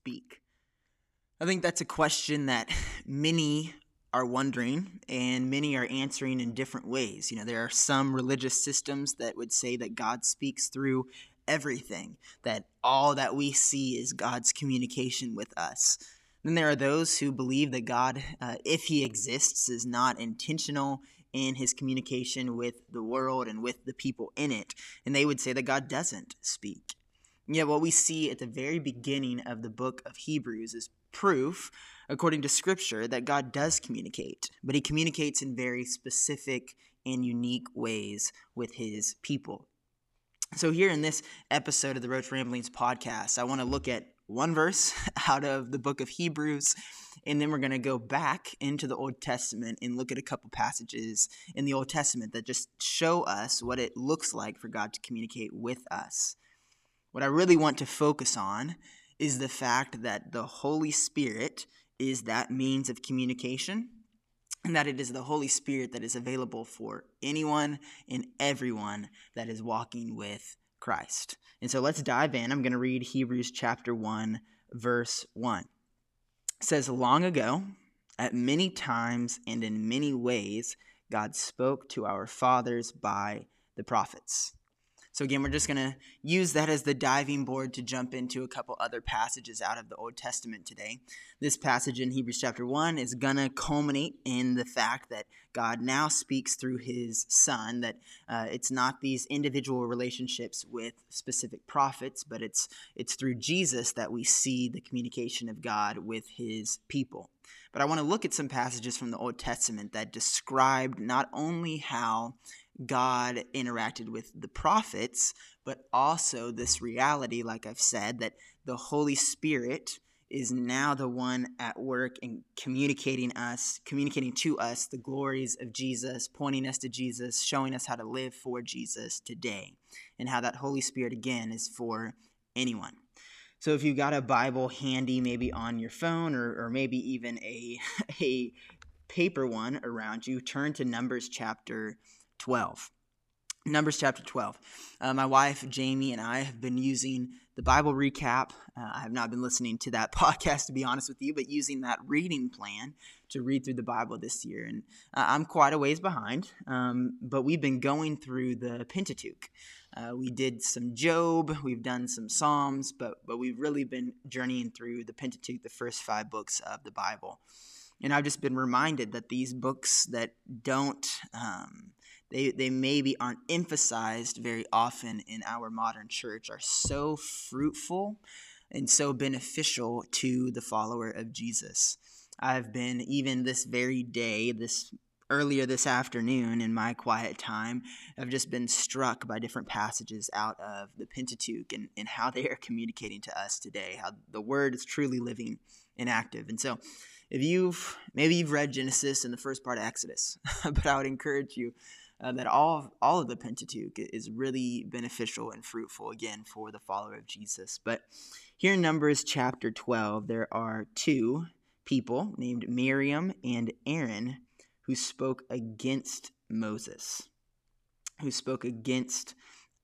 speak? I think that's a question that many are wondering and many are answering in different ways. You know, there are some religious systems that would say that God speaks through everything, that all that we see is God's communication with us. Then there are those who believe that God, uh, if he exists, is not intentional in his communication with the world and with the people in it. And they would say that God doesn't speak. Yet, what we see at the very beginning of the book of Hebrews is proof, according to Scripture, that God does communicate, but he communicates in very specific and unique ways with his people. So, here in this episode of the Roach Ramblings podcast, I want to look at one verse out of the book of Hebrews, and then we're going to go back into the Old Testament and look at a couple passages in the Old Testament that just show us what it looks like for God to communicate with us. What I really want to focus on is the fact that the Holy Spirit is that means of communication and that it is the Holy Spirit that is available for anyone and everyone that is walking with Christ. And so let's dive in. I'm going to read Hebrews chapter 1, verse 1. It says, Long ago, at many times and in many ways, God spoke to our fathers by the prophets. So, again, we're just going to use that as the diving board to jump into a couple other passages out of the Old Testament today. This passage in Hebrews chapter 1 is going to culminate in the fact that God now speaks through his Son, that uh, it's not these individual relationships with specific prophets, but it's, it's through Jesus that we see the communication of God with his people. But I want to look at some passages from the Old Testament that described not only how God interacted with the prophets, but also this reality, like I've said, that the Holy Spirit is now the one at work in communicating us, communicating to us the glories of Jesus, pointing us to Jesus, showing us how to live for Jesus today, and how that Holy Spirit again is for anyone. So if you've got a Bible handy, maybe on your phone or, or maybe even a, a paper one around you, turn to Numbers chapter 12. Numbers chapter 12. Uh, my wife, Jamie, and I have been using the Bible recap. Uh, I have not been listening to that podcast, to be honest with you, but using that reading plan to read through the Bible this year. And uh, I'm quite a ways behind, um, but we've been going through the Pentateuch. Uh, we did some Job, we've done some Psalms, but, but we've really been journeying through the Pentateuch, the first five books of the Bible. And I've just been reminded that these books that don't. Um, they, they maybe aren't emphasized very often in our modern church are so fruitful and so beneficial to the follower of Jesus. I've been, even this very day, this earlier this afternoon in my quiet time, I've just been struck by different passages out of the Pentateuch and, and how they are communicating to us today, how the word is truly living and active. And so, if you've maybe you've read Genesis and the first part of Exodus, but I would encourage you uh, that all of, all of the Pentateuch is really beneficial and fruitful again for the follower of Jesus. But here in Numbers chapter 12, there are two people named Miriam and Aaron who spoke against Moses. Who spoke against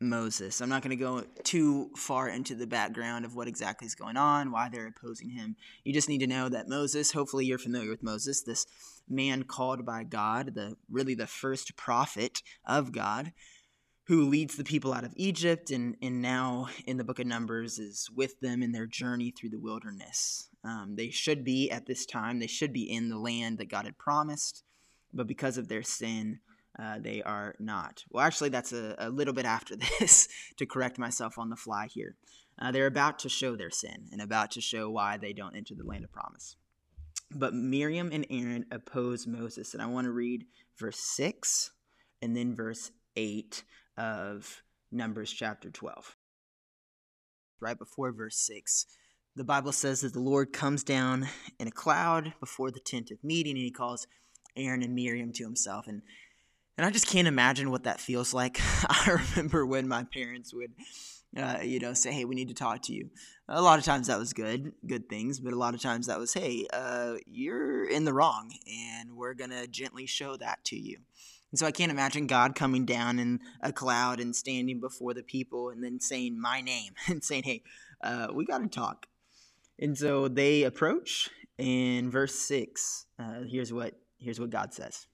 Moses. I'm not going to go too far into the background of what exactly is going on, why they're opposing him. You just need to know that Moses, hopefully you're familiar with Moses, this man called by God, the really the first prophet of God, who leads the people out of Egypt and, and now in the book of Numbers is with them in their journey through the wilderness. Um, they should be at this time, they should be in the land that God had promised, but because of their sin, uh, they are not. Well, actually, that's a, a little bit after this to correct myself on the fly here. Uh, they're about to show their sin and about to show why they don't enter the land of promise. But Miriam and Aaron oppose Moses. And I want to read verse 6 and then verse 8 of Numbers chapter 12. Right before verse 6, the Bible says that the Lord comes down in a cloud before the tent of meeting and he calls Aaron and Miriam to himself. And and I just can't imagine what that feels like. I remember when my parents would, uh, you know, say, "Hey, we need to talk to you." A lot of times that was good, good things, but a lot of times that was, "Hey, uh, you're in the wrong, and we're gonna gently show that to you." And so I can't imagine God coming down in a cloud and standing before the people and then saying my name and saying, "Hey, uh, we got to talk." And so they approach, in verse 6, uh, here's, what, here's what God says.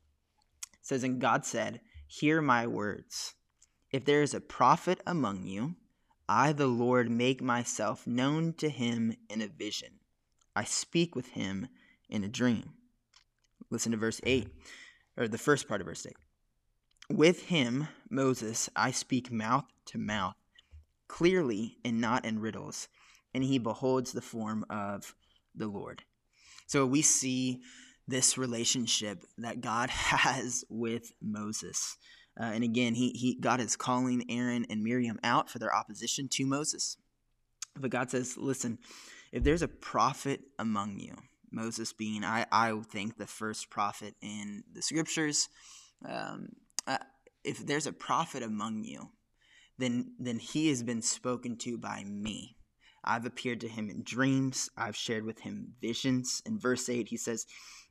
Says, And God said, Hear my words. If there is a prophet among you, I, the Lord, make myself known to him in a vision. I speak with him in a dream. Listen to verse 8, or the first part of verse 8. With him, Moses, I speak mouth to mouth, clearly and not in riddles, and he beholds the form of the Lord. So we see this relationship that God has with Moses. Uh, and again, he, he God is calling Aaron and Miriam out for their opposition to Moses. But God says, listen, if there's a prophet among you, Moses being, I, I think, the first prophet in the scriptures, um, uh, if there's a prophet among you, then, then he has been spoken to by me. I've appeared to him in dreams. I've shared with him visions. In verse 8, he says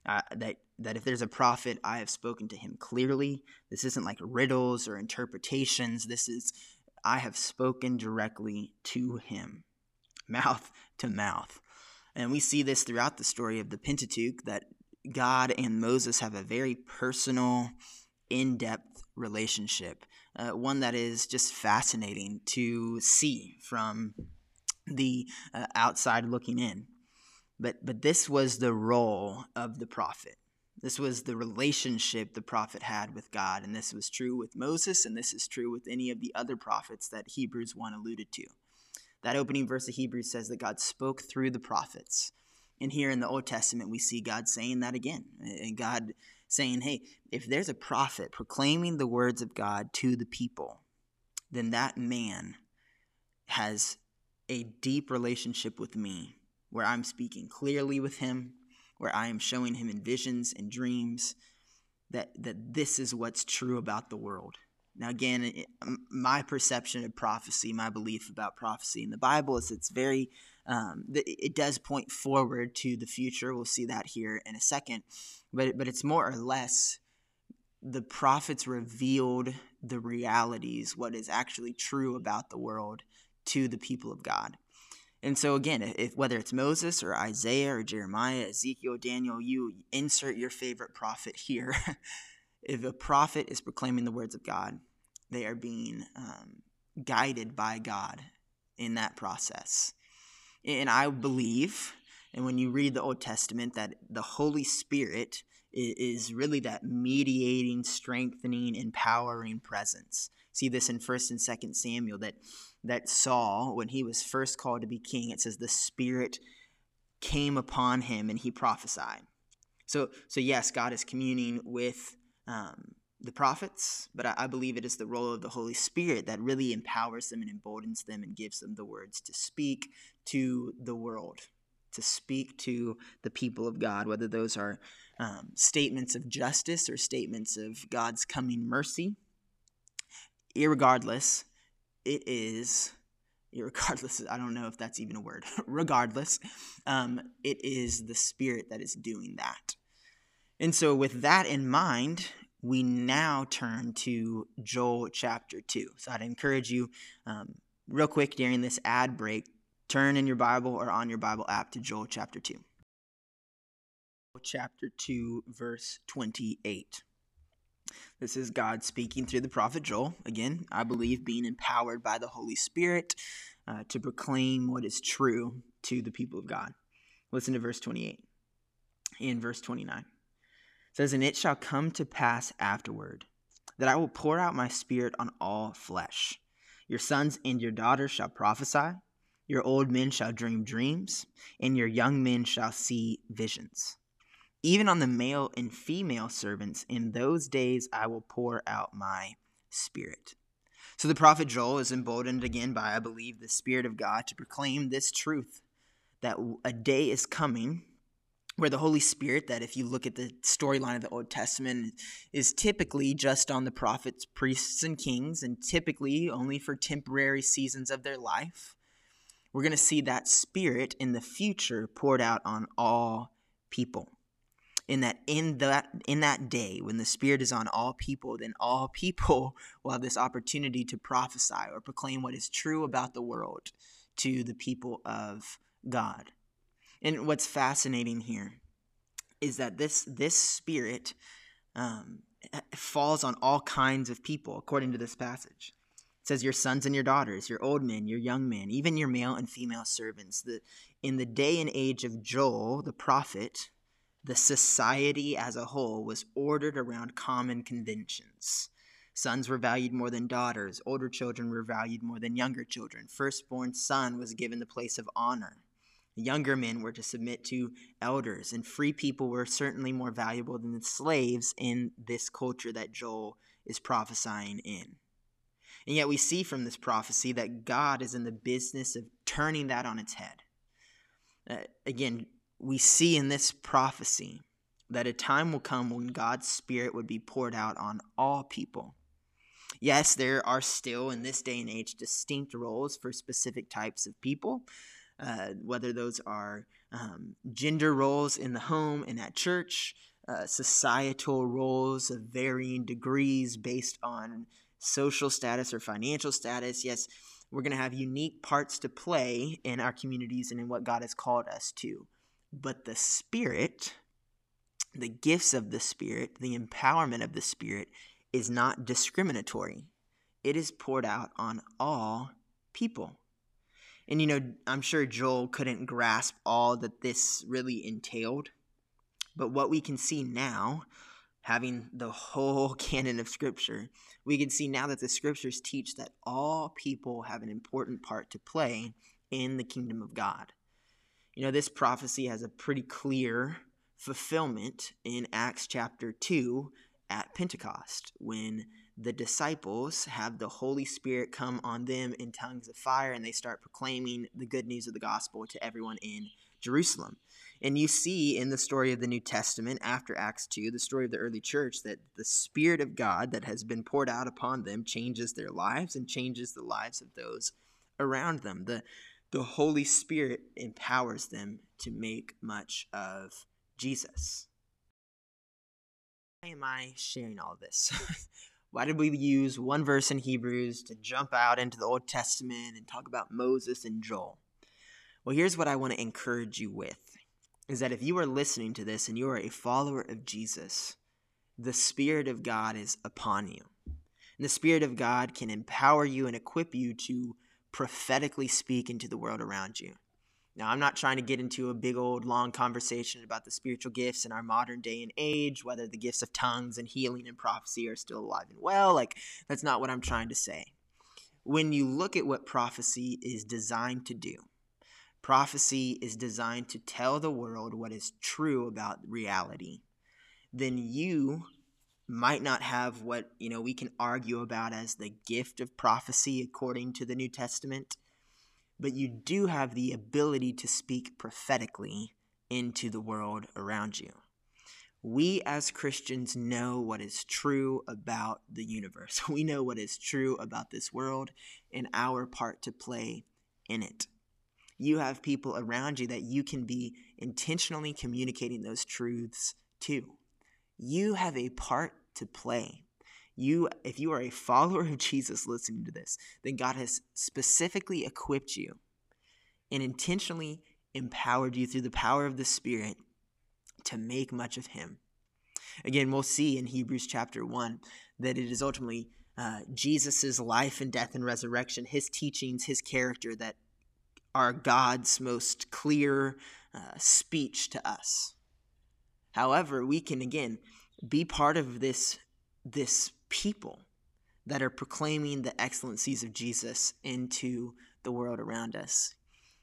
uh, that, that if there's a prophet, I have spoken to him clearly. This isn't like riddles or interpretations. This is, I have spoken directly to him, mouth to mouth. And we see this throughout the story of the Pentateuch that God and Moses have a very personal, in depth relationship, uh, one that is just fascinating to see from the uh, outside looking in. But, but this was the role of the prophet. This was the relationship the prophet had with God. And this was true with Moses, and this is true with any of the other prophets that Hebrews 1 alluded to. That opening verse of Hebrews says that God spoke through the prophets. And here in the Old Testament, we see God saying that again. And God saying, hey, if there's a prophet proclaiming the words of God to the people, then that man has a deep relationship with me where I'm speaking clearly with him, where I am showing him in visions and dreams that, that this is what's true about the world. Now, again, it, my perception of prophecy, my belief about prophecy in the Bible is it's very, um, it does point forward to the future. We'll see that here in a second. But, but it's more or less the prophets revealed the realities, what is actually true about the world to the people of God. And so again, if whether it's Moses or Isaiah or Jeremiah, Ezekiel, Daniel, you insert your favorite prophet here. if a prophet is proclaiming the words of God, they are being um, guided by God in that process. And I believe, and when you read the Old Testament, that the Holy Spirit is really that mediating, strengthening, empowering presence. See this in First and Second Samuel that that Saul, when he was first called to be king, it says the Spirit came upon him and he prophesied. So, so yes, God is communing with um, the prophets, but I, I believe it is the role of the Holy Spirit that really empowers them and emboldens them and gives them the words to speak to the world, to speak to the people of God, whether those are um, statements of justice or statements of God's coming mercy. Irregardless, it is regardless i don't know if that's even a word regardless um, it is the spirit that is doing that. And so with that in mind we now turn to joel chapter 2 so i'd encourage you um, real quick during this ad break turn in your bible or on your bible app to joel chapter 2 chapter 2 verse 28 this is God speaking through the prophet Joel. Again, I believe being empowered by the Holy Spirit uh, to proclaim what is true to the people of God. Listen to verse 28 and verse 29. It says, And it shall come to pass afterward that I will pour out my spirit on all flesh. Your sons and your daughters shall prophesy, your old men shall dream dreams, and your young men shall see visions even on the male and female servants. In those days I will pour out my spirit. So the prophet Joel is emboldened again by, I believe, the Spirit of God to proclaim this truth that a day is coming where the Holy Spirit, that if you look at the storyline of the Old Testament, is typically just on the prophets, priests, and kings, and typically only for temporary seasons of their life. We're going to see that Spirit in the future poured out on all people in that in that in that day when the spirit is on all people then all people will have this opportunity to prophesy or proclaim what is true about the world to the people of god And what's fascinating here is that this this spirit um, falls on all kinds of people, according to this passage. It says, Your sons and your daughters, your old men, your young men, even your male and female servants. The, in the day and age of Joel, the prophet, the society as a whole was ordered around common conventions. Sons were valued more than daughters, older children were valued more than younger children. Firstborn son was given the place of honor. Younger men were to submit to elders, and free people were certainly more valuable than the slaves in this culture that Joel is prophesying in. And yet, we see from this prophecy that God is in the business of turning that on its head. Uh, again, we see in this prophecy that a time will come when God's Spirit would be poured out on all people. Yes, there are still in this day and age distinct roles for specific types of people, uh, whether those are um, gender roles in the home and at church, uh, societal roles of varying degrees based on social status or financial status. Yes, we're going to have unique parts to play in our communities and in what God has called us to. But the Spirit, the gifts of the Spirit, the empowerment of the Spirit is not discriminatory. It is poured out on all people. And you know, I'm sure Joel couldn't grasp all that this really entailed. But what we can see now, having the whole canon of Scripture, we can see now that the Scriptures teach that all people have an important part to play in the kingdom of God. You know, this prophecy has a pretty clear fulfillment in Acts chapter 2 at Pentecost when the disciples have the Holy Spirit come on them in tongues of fire and they start proclaiming the good news of the gospel to everyone in Jerusalem. And you see in the story of the New Testament after Acts 2, the story of the early church, that the Spirit of God that has been poured out upon them changes their lives and changes the lives of those around them. The, the Holy Spirit empowers them to make much of Jesus. Why am I sharing all this? Why did we use one verse in Hebrews to jump out into the Old Testament and talk about Moses and Joel? Well, here's what I want to encourage you with is that if you are listening to this and you are a follower of Jesus, the Spirit of God is upon you. And the Spirit of God can empower you and equip you to prophetically speak into the world around you. Now, I'm not trying to get into a big old long conversation about the spiritual gifts in our modern day and age, whether the gifts of tongues and healing and prophecy are still alive and well. Like, that's not what I'm trying to say. When you look at what prophecy is designed to do, prophecy is designed to tell the world what is true about reality, then you might not have what, you know, we can argue about as the gift of prophecy according to the New Testament but you do have the ability to speak prophetically into the world around you. We as Christians know what is true about the universe. We know what is true about this world and our part to play in it. You have people around you that you can be intentionally communicating those truths to. You have a part to play you if you are a follower of Jesus listening to this, then God has specifically equipped you and intentionally empowered you through the power of the Spirit to make much of him. Again, we'll see in Hebrews chapter 1 that it is ultimately uh, Jesus' life and death and resurrection, his teachings, his character that are God's most clear uh, speech to us. However, we can again be part of this, this people that are proclaiming the excellencies of Jesus into the world around us.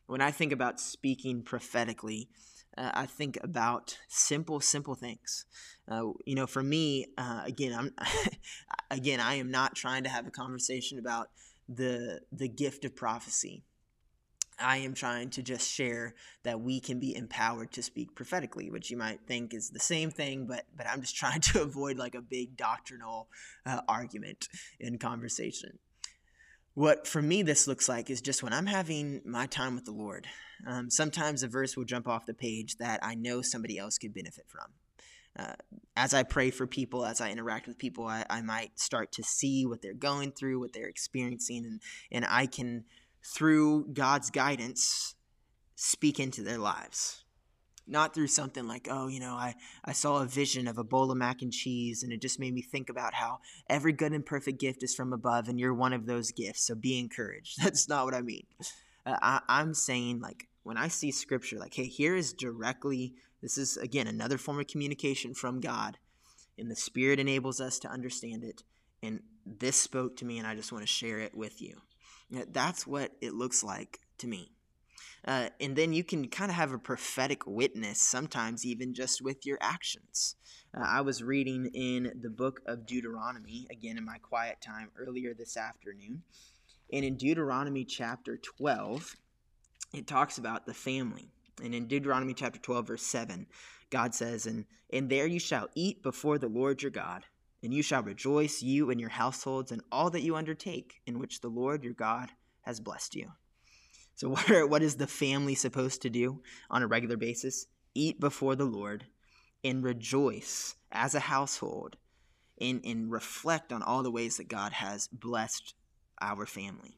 When I think about speaking prophetically, uh, I think about simple, simple things. Uh, you know, for me, uh, again, I'm again, I am not trying to have a conversation about the the gift of prophecy. I am trying to just share that we can be empowered to speak prophetically, which you might think is the same thing, but but I'm just trying to avoid like a big doctrinal uh, argument in conversation. What for me this looks like is just when I'm having my time with the Lord. Um, sometimes a verse will jump off the page that I know somebody else could benefit from. Uh, as I pray for people, as I interact with people, I, I might start to see what they're going through, what they're experiencing, and and I can through God's guidance, speak into their lives. not through something like, oh, you know, I, I saw a vision of a bowl of mac and cheese, and it just made me think about how every good and perfect gift is from above, and you're one of those gifts, so be encouraged. That's not what I mean. Uh, I, I'm saying, like, when I see scripture, like, hey, here is directly, this is, again, another form of communication from God, and the Spirit enables us to understand it, and this spoke to me, and I just want to share it with you. That's what it looks like to me. Uh, and then you can kind of have a prophetic witness, sometimes even just with your actions. Uh, I was reading in the book of Deuteronomy, again in my quiet time earlier this afternoon. And in Deuteronomy chapter 12, it talks about the family. And in Deuteronomy chapter 12, verse 7, God says, And, and there you shall eat before the Lord your God, and you shall rejoice, you and your households, and all that you undertake, in which the Lord your God has blessed you. So, what, are, what is the family supposed to do on a regular basis? Eat before the Lord and rejoice as a household and, and reflect on all the ways that God has blessed our family.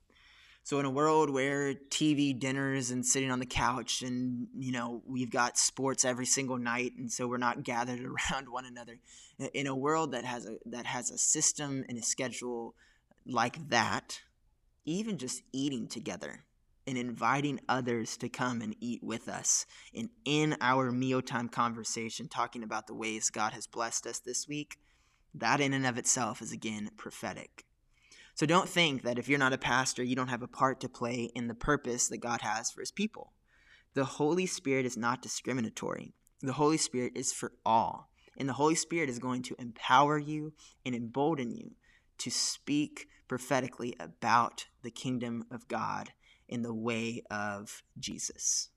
So in a world where TV dinners and sitting on the couch and you know we've got sports every single night and so we're not gathered around one another in a world that has a that has a system and a schedule like that even just eating together and inviting others to come and eat with us. And in our mealtime conversation, talking about the ways God has blessed us this week, that in and of itself is again prophetic. So don't think that if you're not a pastor, you don't have a part to play in the purpose that God has for his people. The Holy Spirit is not discriminatory, the Holy Spirit is for all. And the Holy Spirit is going to empower you and embolden you to speak prophetically about the kingdom of God in the way of Jesus.